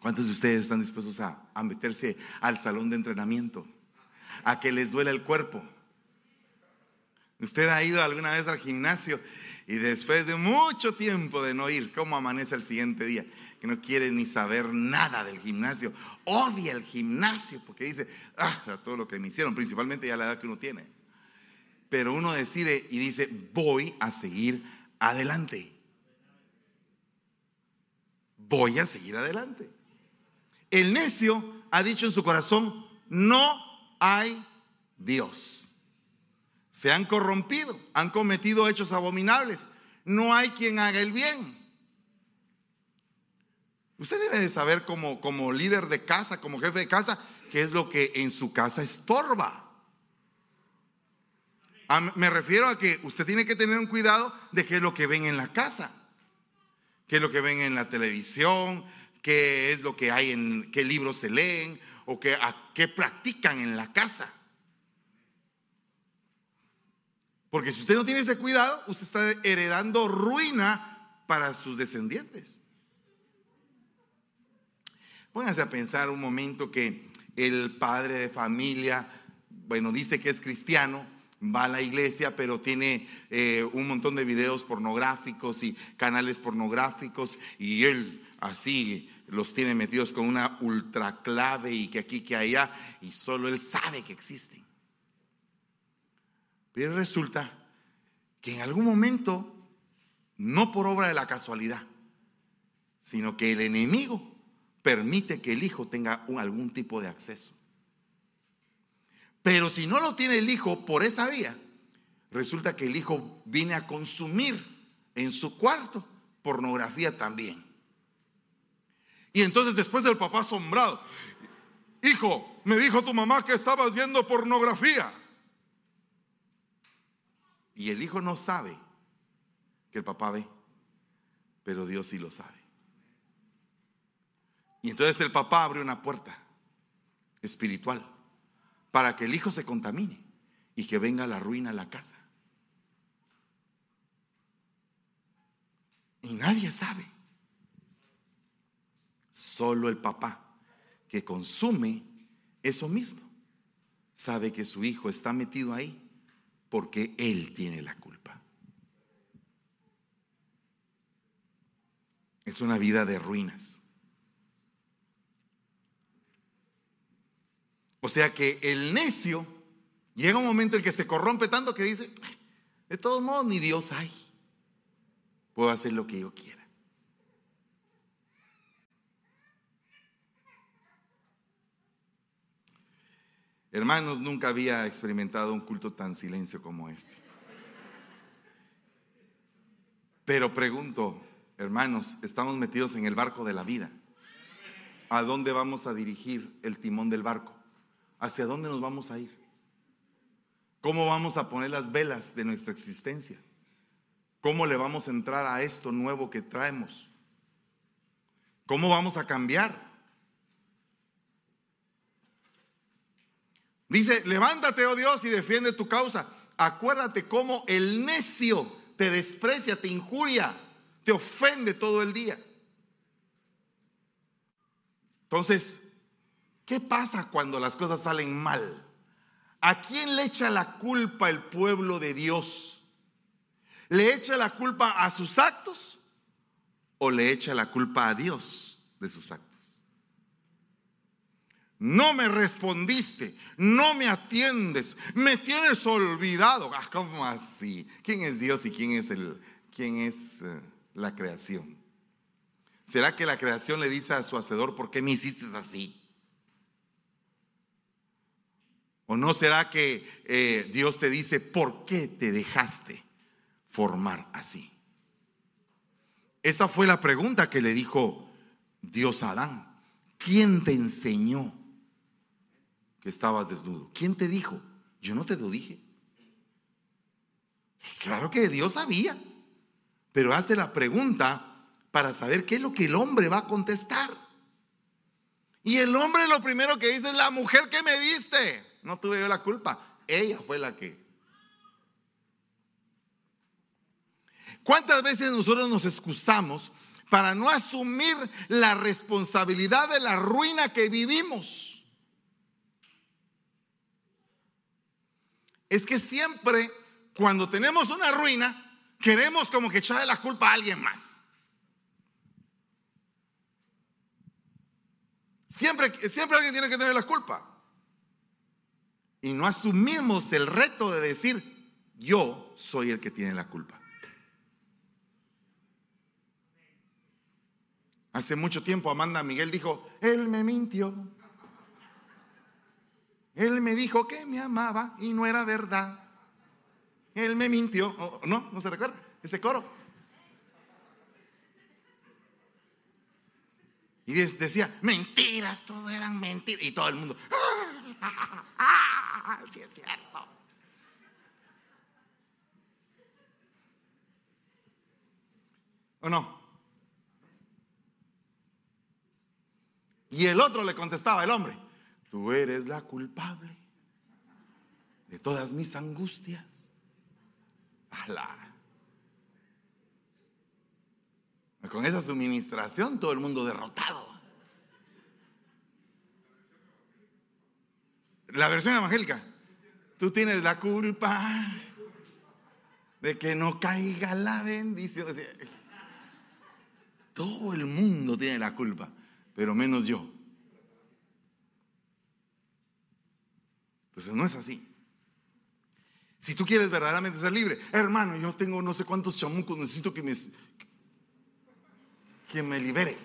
¿Cuántos de ustedes están dispuestos a, meterse al salón de entrenamiento? A que les duele el cuerpo. ¿Usted ha ido alguna vez al gimnasio y después de mucho tiempo de no ir, cómo amanece el siguiente día? Que no quiere ni saber nada del gimnasio. Odia el gimnasio porque dice, ah, todo lo que me hicieron, principalmente ya la edad que uno tiene pero uno decide y dice, voy a seguir adelante. Voy a seguir adelante. El necio ha dicho en su corazón, no hay Dios. Se han corrompido, han cometido hechos abominables. No hay quien haga el bien. Usted debe de saber como, como líder de casa, como jefe de casa, qué es lo que en su casa estorba. Me refiero a que usted tiene que tener un cuidado de qué es lo que ven en la casa, qué es lo que ven en la televisión, qué es lo que hay en qué libros se leen o qué, practican en la casa. Porque si usted no tiene ese cuidado, usted está heredando ruina para sus descendientes. Pónganse a pensar un momento que el padre de familia, bueno, dice que es cristiano, va a la iglesia, pero tiene eh, un montón de videos pornográficos y canales pornográficos y él así los tiene metidos con una ultra clave y que aquí, que allá, y solo él sabe que existen. Pero resulta que en algún momento, no por obra de la casualidad, sino que el enemigo permite que el hijo tenga algún tipo de acceso. Pero si no lo tiene el hijo por esa vía, resulta que el hijo viene a consumir en su cuarto pornografía también. Y entonces después del papá asombrado, hijo, me dijo tu mamá que estabas viendo pornografía. Y el hijo no sabe que el papá ve, pero Dios sí lo sabe. Y entonces el papá abre una puerta espiritual para que el hijo se contamine y que venga la ruina a la casa. Y nadie sabe. Solo el papá que consume eso mismo sabe que su hijo está metido ahí porque él tiene la culpa. Es una vida de ruinas. O sea que el necio llega un momento en que se corrompe tanto que dice, de todos modos ni Dios hay. Puedo hacer lo que yo quiera. Hermanos, nunca había experimentado un culto tan silencio como este. Pero pregunto, hermanos, estamos metidos en el barco de la vida. ¿A dónde vamos a dirigir el timón del barco? ¿Hacia dónde nos vamos a ir? ¿Cómo vamos a poner las velas de nuestra existencia? ¿Cómo le vamos a entrar a esto nuevo que traemos? ¿Cómo vamos a cambiar? Dice, levántate, oh Dios, y defiende tu causa. Acuérdate cómo el necio te desprecia, te injuria, te ofende todo el día. Entonces, ¿qué pasa cuando las cosas salen mal? ¿A quién le echa la culpa el pueblo de Dios? ¿Le echa la culpa a sus actos o le echa la culpa a Dios de sus actos? no me respondiste, no me atiendes, me tienes olvidado. Ah, ¿Cómo así? ¿Quién es Dios y quién es, el, quién es eh, la creación? ¿Será que la creación le dice a su hacedor, ¿por qué me hiciste así? ¿O no será que eh, Dios te dice, ¿por qué te dejaste formar así? Esa fue la pregunta que le dijo Dios a Adán. ¿Quién te enseñó que estabas desnudo. ¿Quién te dijo? Yo no te lo dije. Claro que Dios sabía, pero hace la pregunta para saber qué es lo que el hombre va a contestar. Y el hombre lo primero que dice es la mujer que me diste. No tuve yo la culpa, ella fue la que. ¿Cuántas veces nosotros nos excusamos para no asumir la responsabilidad de la ruina que vivimos? es que siempre cuando tenemos una ruina, queremos como que echarle la culpa a alguien más. Siempre, siempre alguien tiene que tener la culpa. Y no asumimos el reto de decir, yo soy el que tiene la culpa. Hace mucho tiempo Amanda Miguel dijo, él me mintió. Él me dijo que me amaba y no era verdad. Él me mintió. no, no se recuerda ese coro. Y decía, mentiras, todo eran mentiras. Y todo el mundo, ¡Ah, sí es cierto. ¿O no? Y el otro le contestaba, el hombre, tú eres la culpable de todas mis angustias. Alá. Con esa suministración todo el mundo derrotado. La versión evangélica. Tú tienes la culpa de que no caiga la bendición. Todo el mundo tiene la culpa, pero menos yo. Entonces no es así. Si tú quieres verdaderamente ser libre, hermano, yo tengo no sé cuántos chamucos, necesito que me, que me libere.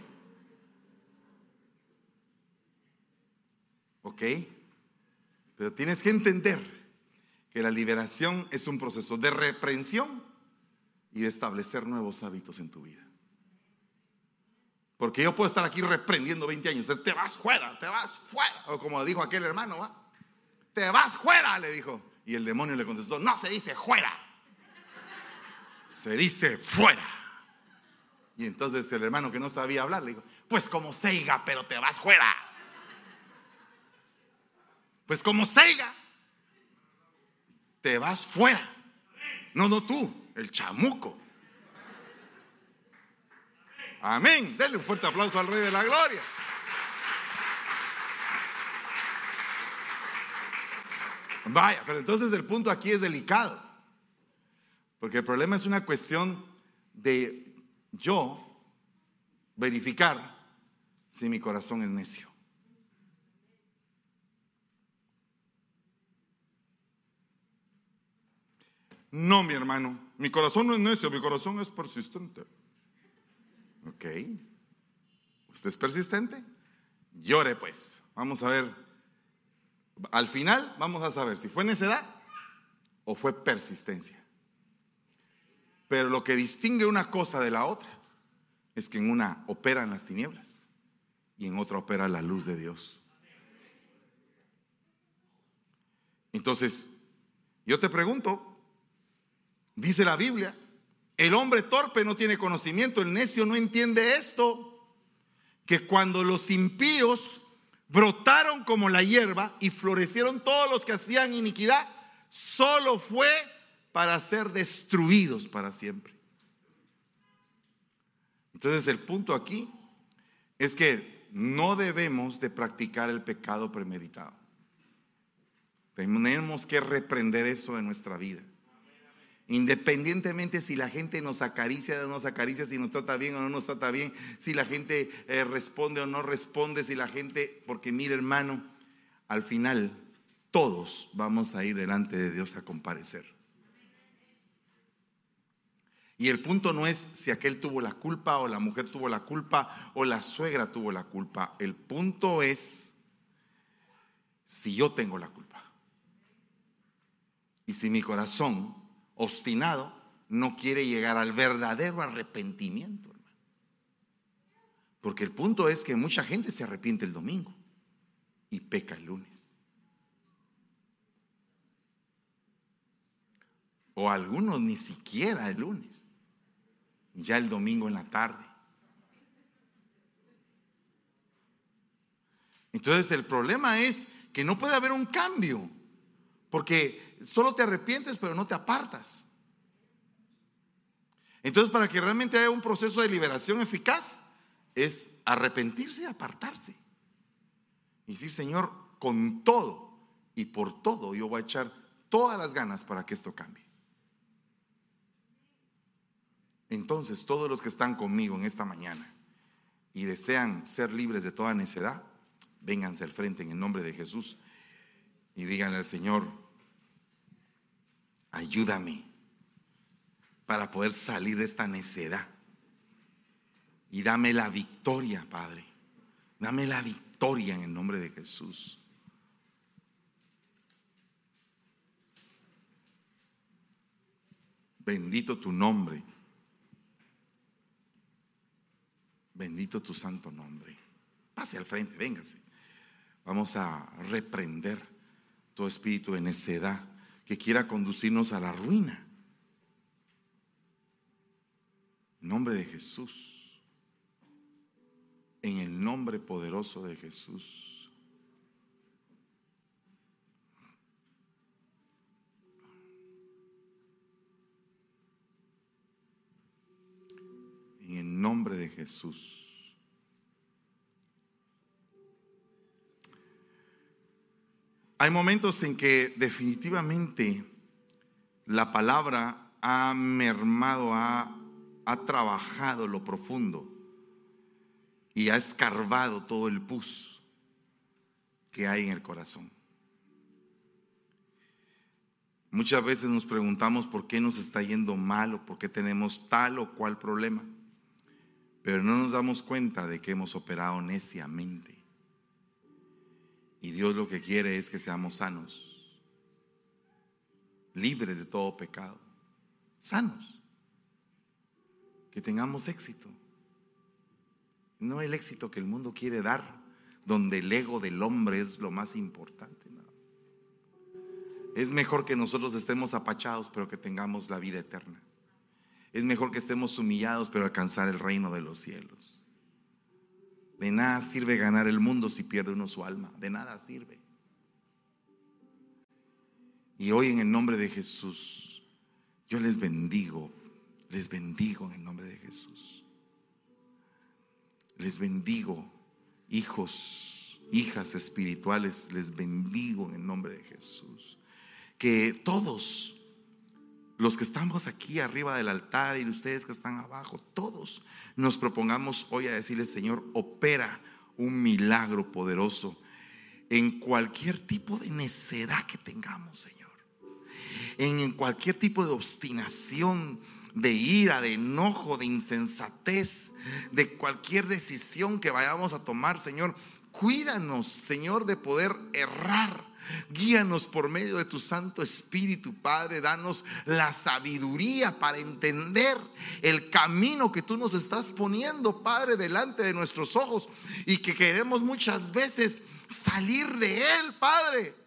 ¿Ok? Pero tienes que entender que la liberación es un proceso de reprensión y de establecer nuevos hábitos en tu vida. Porque yo puedo estar aquí reprendiendo 20 años. Te vas fuera, te vas fuera. O como dijo aquel hermano, ¿va? Te vas fuera, le dijo. Y el demonio le contestó, no se dice fuera. Se dice fuera. Y entonces el hermano que no sabía hablar le dijo, pues como seiga, pero te vas fuera. Pues como seiga, te vas fuera. No, no tú, el chamuco. Amén. Denle un fuerte aplauso al Rey de la Gloria. Vaya, pero entonces el punto aquí es delicado. Porque el problema es una cuestión de yo verificar si mi corazón es necio. No, mi hermano, mi corazón no es necio, mi corazón es persistente. Ok. ¿Usted es persistente? Llore pues. Vamos a ver. Al final vamos a saber si fue necedad o fue persistencia. Pero lo que distingue una cosa de la otra es que en una operan las tinieblas y en otra opera la luz de Dios. Entonces, yo te pregunto, dice la Biblia, el hombre torpe no tiene conocimiento, el necio no entiende esto, que cuando los impíos brotaron como la hierba y florecieron todos los que hacían iniquidad, solo fue para ser destruidos para siempre. Entonces el punto aquí es que no debemos de practicar el pecado premeditado. Tenemos que reprender eso en nuestra vida. Independientemente si la gente nos acaricia o no nos acaricia, si nos trata bien o no nos trata bien, si la gente eh, responde o no responde, si la gente, porque mire hermano, al final todos vamos a ir delante de Dios a comparecer. Y el punto no es si aquel tuvo la culpa o la mujer tuvo la culpa o la suegra tuvo la culpa. El punto es si yo tengo la culpa. Y si mi corazón obstinado no quiere llegar al verdadero arrepentimiento, hermano. Porque el punto es que mucha gente se arrepiente el domingo y peca el lunes. O algunos ni siquiera el lunes, ya el domingo en la tarde. Entonces el problema es que no puede haber un cambio, porque solo te arrepientes pero no te apartas. Entonces para que realmente haya un proceso de liberación eficaz es arrepentirse y apartarse. Y decir, Señor, con todo y por todo yo voy a echar todas las ganas para que esto cambie. Entonces, todos los que están conmigo en esta mañana y desean ser libres de toda necedad, vénganse al frente en el nombre de Jesús y díganle al Señor, ayúdame para poder salir de esta necedad. Y dame la victoria, Padre. Dame la victoria en el nombre de Jesús. Bendito tu nombre. Bendito tu santo nombre. Pase al frente, véngase. Vamos a reprender todo espíritu de necedad que quiera conducirnos a la ruina. En nombre de Jesús. En el nombre poderoso de Jesús. Jesús. Hay momentos en que definitivamente la palabra ha mermado, ha, ha trabajado lo profundo y ha escarbado todo el pus que hay en el corazón. Muchas veces nos preguntamos por qué nos está yendo mal o por qué tenemos tal o cual problema, pero no nos damos cuenta de que hemos operado neciamente. Y Dios lo que quiere es que seamos sanos, libres de todo pecado, sanos, que tengamos éxito. No el éxito que el mundo quiere dar, donde el ego del hombre es lo más importante. Es mejor que nosotros estemos apachados, pero que tengamos la vida eterna. Es mejor que estemos humillados, pero alcanzar el reino de los cielos. De nada sirve ganar el mundo si pierde uno su alma. De nada sirve. Y hoy en el nombre de Jesús, yo les bendigo, les bendigo en el nombre de Jesús. Les bendigo, hijos, hijas espirituales, les bendigo en el nombre de Jesús. Que todos los que estamos aquí arriba del altar y ustedes que están abajo, todos nos propongamos hoy a decirle, Señor, opera un milagro poderoso en cualquier tipo de necedad que tengamos, Señor. En cualquier tipo de obstinación, de ira, de enojo, de insensatez, de cualquier decisión que vayamos a tomar, Señor. Cuídanos, Señor, de poder errar Guíanos por medio de tu Santo Espíritu, Padre. Danos la sabiduría para entender el camino que tú nos estás poniendo, Padre, delante de nuestros ojos y que queremos muchas veces salir de él, Padre.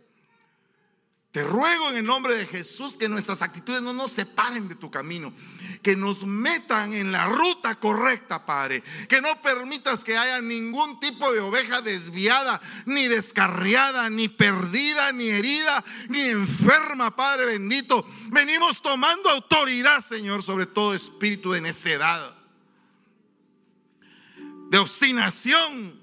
Te ruego en el nombre de Jesús que nuestras actitudes no nos separen de tu camino, que nos metan en la ruta correcta, Padre, que no permitas que haya ningún tipo de oveja desviada, ni descarriada, ni perdida, ni herida, ni enferma, Padre bendito. Venimos tomando autoridad, Señor, sobre todo espíritu de necedad, de obstinación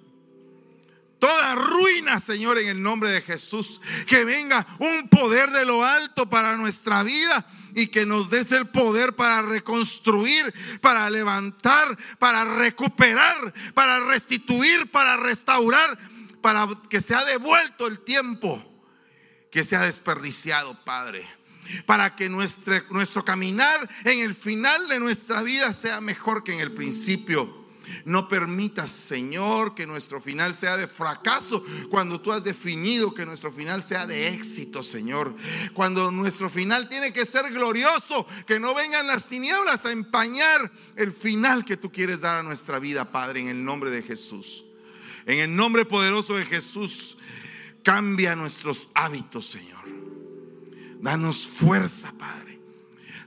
toda ruina, Señor, en el nombre de Jesús. Que venga un poder de lo alto para nuestra vida y que nos des el poder para reconstruir, para levantar, para recuperar, para restituir, para restaurar, para que sea devuelto el tiempo que se ha desperdiciado, Padre. Para que nuestro, nuestro caminar en el final de nuestra vida sea mejor que en el principio. No permitas, Señor, que nuestro final sea de fracaso cuando tú has definido que nuestro final sea de éxito, Señor. Cuando nuestro final tiene que ser glorioso, que no vengan las tinieblas a empañar el final que tú quieres dar a nuestra vida, Padre, en el nombre de Jesús. En el nombre poderoso de Jesús, cambia nuestros hábitos, Señor. Danos fuerza, Padre.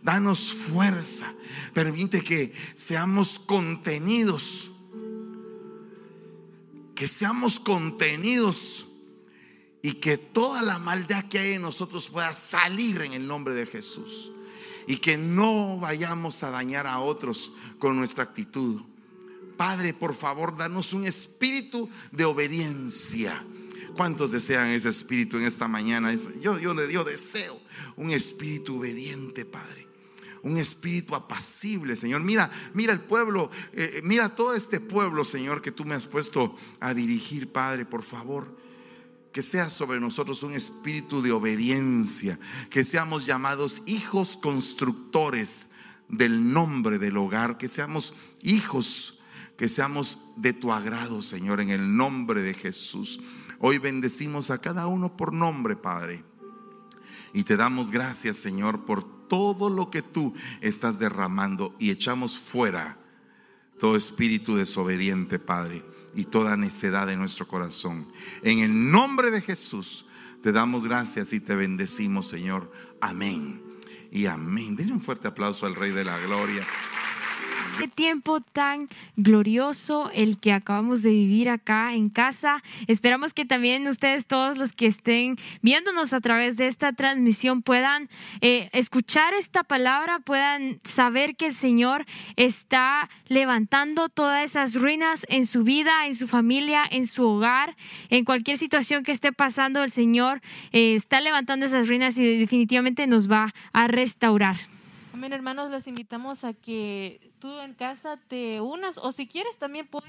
Danos fuerza. Permite que seamos contenidos. Que seamos contenidos. Y que toda la maldad que hay en nosotros pueda salir en el nombre de Jesús. Y que no vayamos a dañar a otros con nuestra actitud. Padre, por favor, danos un espíritu de obediencia. ¿Cuántos desean ese espíritu en esta mañana? Yo, yo, yo deseo un espíritu obediente, Padre un espíritu apacible, Señor. Mira, mira el pueblo, eh, eh, mira todo este pueblo, Señor, que tú me has puesto a dirigir, Padre, por favor. Que sea sobre nosotros un espíritu de obediencia, que seamos llamados hijos constructores del nombre del hogar, que seamos hijos, que seamos de tu agrado, Señor, en el nombre de Jesús. Hoy bendecimos a cada uno por nombre, Padre. Y te damos gracias, Señor, por todo lo que tú estás derramando y echamos fuera todo espíritu desobediente, Padre, y toda necedad de nuestro corazón. En el nombre de Jesús te damos gracias y te bendecimos, Señor. Amén. Y amén. Denle un fuerte aplauso al Rey de la Gloria. Qué tiempo tan glorioso el que acabamos de vivir acá en casa. Esperamos que también ustedes, todos los que estén viéndonos a través de esta transmisión, puedan eh, escuchar esta palabra, puedan saber que el Señor está levantando todas esas ruinas en su vida, en su familia, en su hogar, en cualquier situación que esté pasando, el Señor eh, está levantando esas ruinas y definitivamente nos va a restaurar. Amén, hermanos, los invitamos a que tú en casa te unas o si quieres también puedes,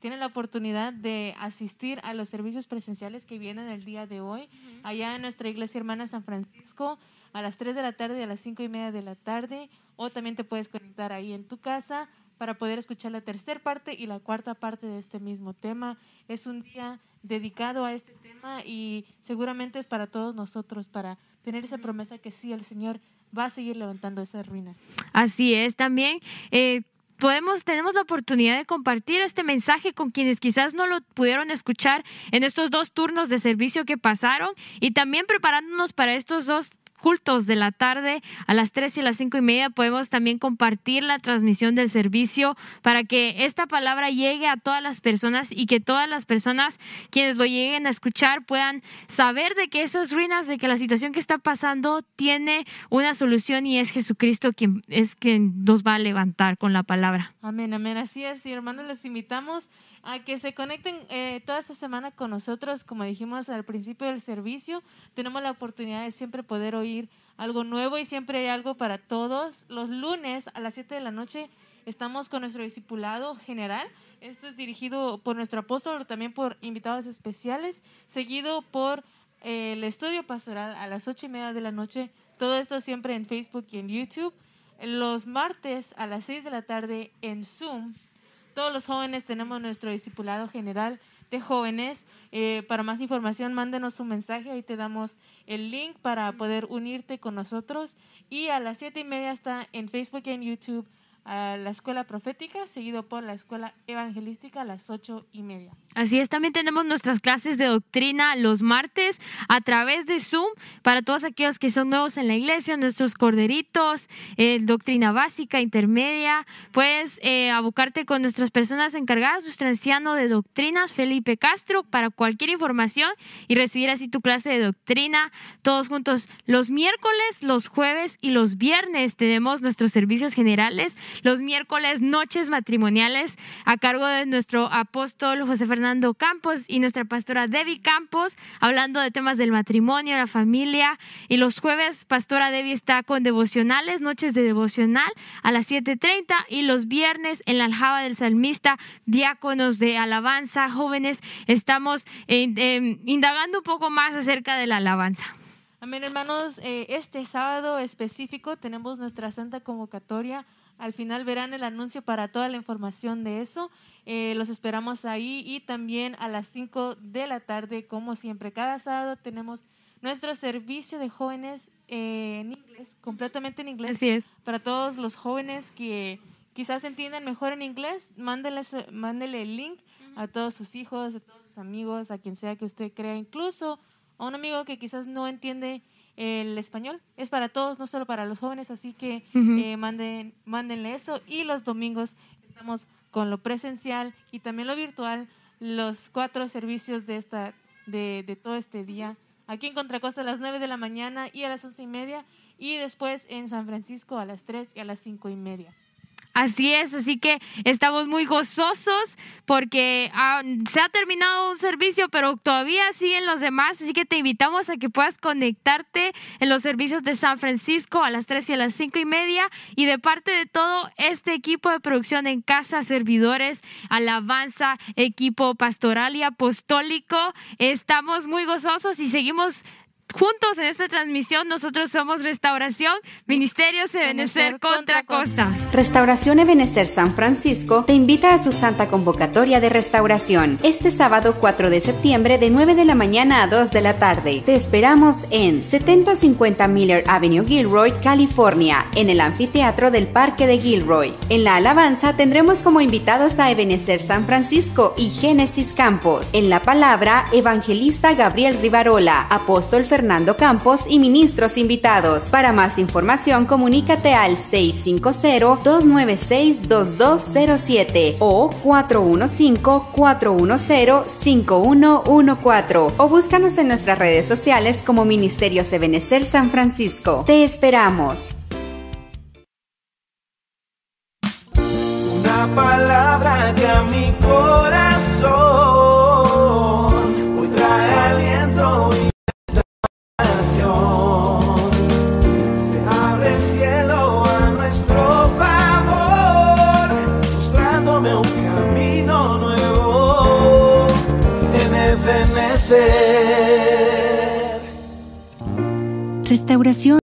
tienes la oportunidad de asistir a los servicios presenciales que vienen el día de hoy, allá en nuestra iglesia hermana San Francisco, a las 3 de la tarde y a las 5 y media de la tarde, o también te puedes conectar ahí en tu casa para poder escuchar la tercera parte y la cuarta parte de este mismo tema. Es un día dedicado a este tema y seguramente es para todos nosotros, para tener esa promesa que sí, el Señor va a seguir levantando esas ruinas. Así es, también. Eh, podemos, tenemos la oportunidad de compartir este mensaje con quienes quizás no lo pudieron escuchar en estos dos turnos de servicio que pasaron y también preparándonos para estos dos cultos de la tarde a las 3 y las 5 y media podemos también compartir la transmisión del servicio para que esta palabra llegue a todas las personas y que todas las personas quienes lo lleguen a escuchar puedan saber de que esas ruinas, de que la situación que está pasando tiene una solución y es Jesucristo quien es quien nos va a levantar con la palabra. Amén, amén. Así es, y hermanos, les invitamos a que se conecten eh, toda esta semana con nosotros. Como dijimos al principio del servicio, tenemos la oportunidad de siempre poder oír algo nuevo y siempre hay algo para todos. Los lunes a las 7 de la noche estamos con nuestro discipulado general. Esto es dirigido por nuestro apóstol, pero también por invitados especiales, seguido por eh, el estudio pastoral a las 8 y media de la noche. Todo esto siempre en Facebook y en YouTube. Los martes a las 6 de la tarde en Zoom todos los jóvenes tenemos nuestro discipulado general de jóvenes. Eh, para más información, mándenos un mensaje, ahí te damos el link para poder unirte con nosotros. Y a las siete y media está en Facebook y en YouTube a la escuela profética, seguido por la escuela evangelística a las ocho y media. Así es, también tenemos nuestras clases de doctrina los martes a través de Zoom para todos aquellos que son nuevos en la iglesia, nuestros corderitos, eh, doctrina básica, intermedia. Puedes eh, abocarte con nuestras personas encargadas, nuestro anciano de doctrinas, Felipe Castro, para cualquier información y recibir así tu clase de doctrina todos juntos. Los miércoles, los jueves y los viernes tenemos nuestros servicios generales. Los miércoles, noches matrimoniales a cargo de nuestro apóstol José Fernando Campos y nuestra pastora Debbie Campos, hablando de temas del matrimonio, la familia. Y los jueves, pastora Debbie está con devocionales, noches de devocional a las 7.30 y los viernes en la aljaba del salmista, diáconos de alabanza, jóvenes, estamos indagando un poco más acerca de la alabanza. Amén, hermanos. Eh, este sábado específico tenemos nuestra santa convocatoria. Al final verán el anuncio para toda la información de eso. Eh, los esperamos ahí y también a las 5 de la tarde, como siempre. Cada sábado tenemos nuestro servicio de jóvenes eh, en inglés, completamente en inglés. Así es. Para todos los jóvenes que quizás entiendan mejor en inglés, mándenle, mándenle el link a todos sus hijos, a todos sus amigos, a quien sea que usted crea, incluso a un amigo que quizás no entiende el español. Es para todos, no solo para los jóvenes, así que eh, manden, mándenle eso. Y los domingos estamos con lo presencial y también lo virtual, los cuatro servicios de, esta, de, de todo este día. Aquí en Contracosta a las 9 de la mañana y a las once y media y después en San Francisco a las 3 y a las cinco y media. Así es, así que estamos muy gozosos porque ah, se ha terminado un servicio, pero todavía siguen los demás, así que te invitamos a que puedas conectarte en los servicios de San Francisco a las 3 y a las 5 y media y de parte de todo este equipo de producción en casa, servidores, alabanza, equipo pastoral y apostólico, estamos muy gozosos y seguimos juntos en esta transmisión. Nosotros somos Restauración, Ministerios de Benecer contra Costa. Restauración Ebenecer San Francisco te invita a su santa convocatoria de restauración este sábado 4 de septiembre de 9 de la mañana a 2 de la tarde. Te esperamos en 7050 Miller Avenue, Gilroy, California, en el anfiteatro del Parque de Gilroy. En la alabanza tendremos como invitados a Ebenecer San Francisco y Génesis Campos. En la palabra, evangelista Gabriel Rivarola, apóstol Fernando Campos y ministros invitados. Para más información, comunícate al 650-296-2207 o 415-410-5114 o búscanos en nuestras redes sociales como Ministerios Ebenecer San Francisco. Te esperamos. Una palabra que a mi corazón Restauración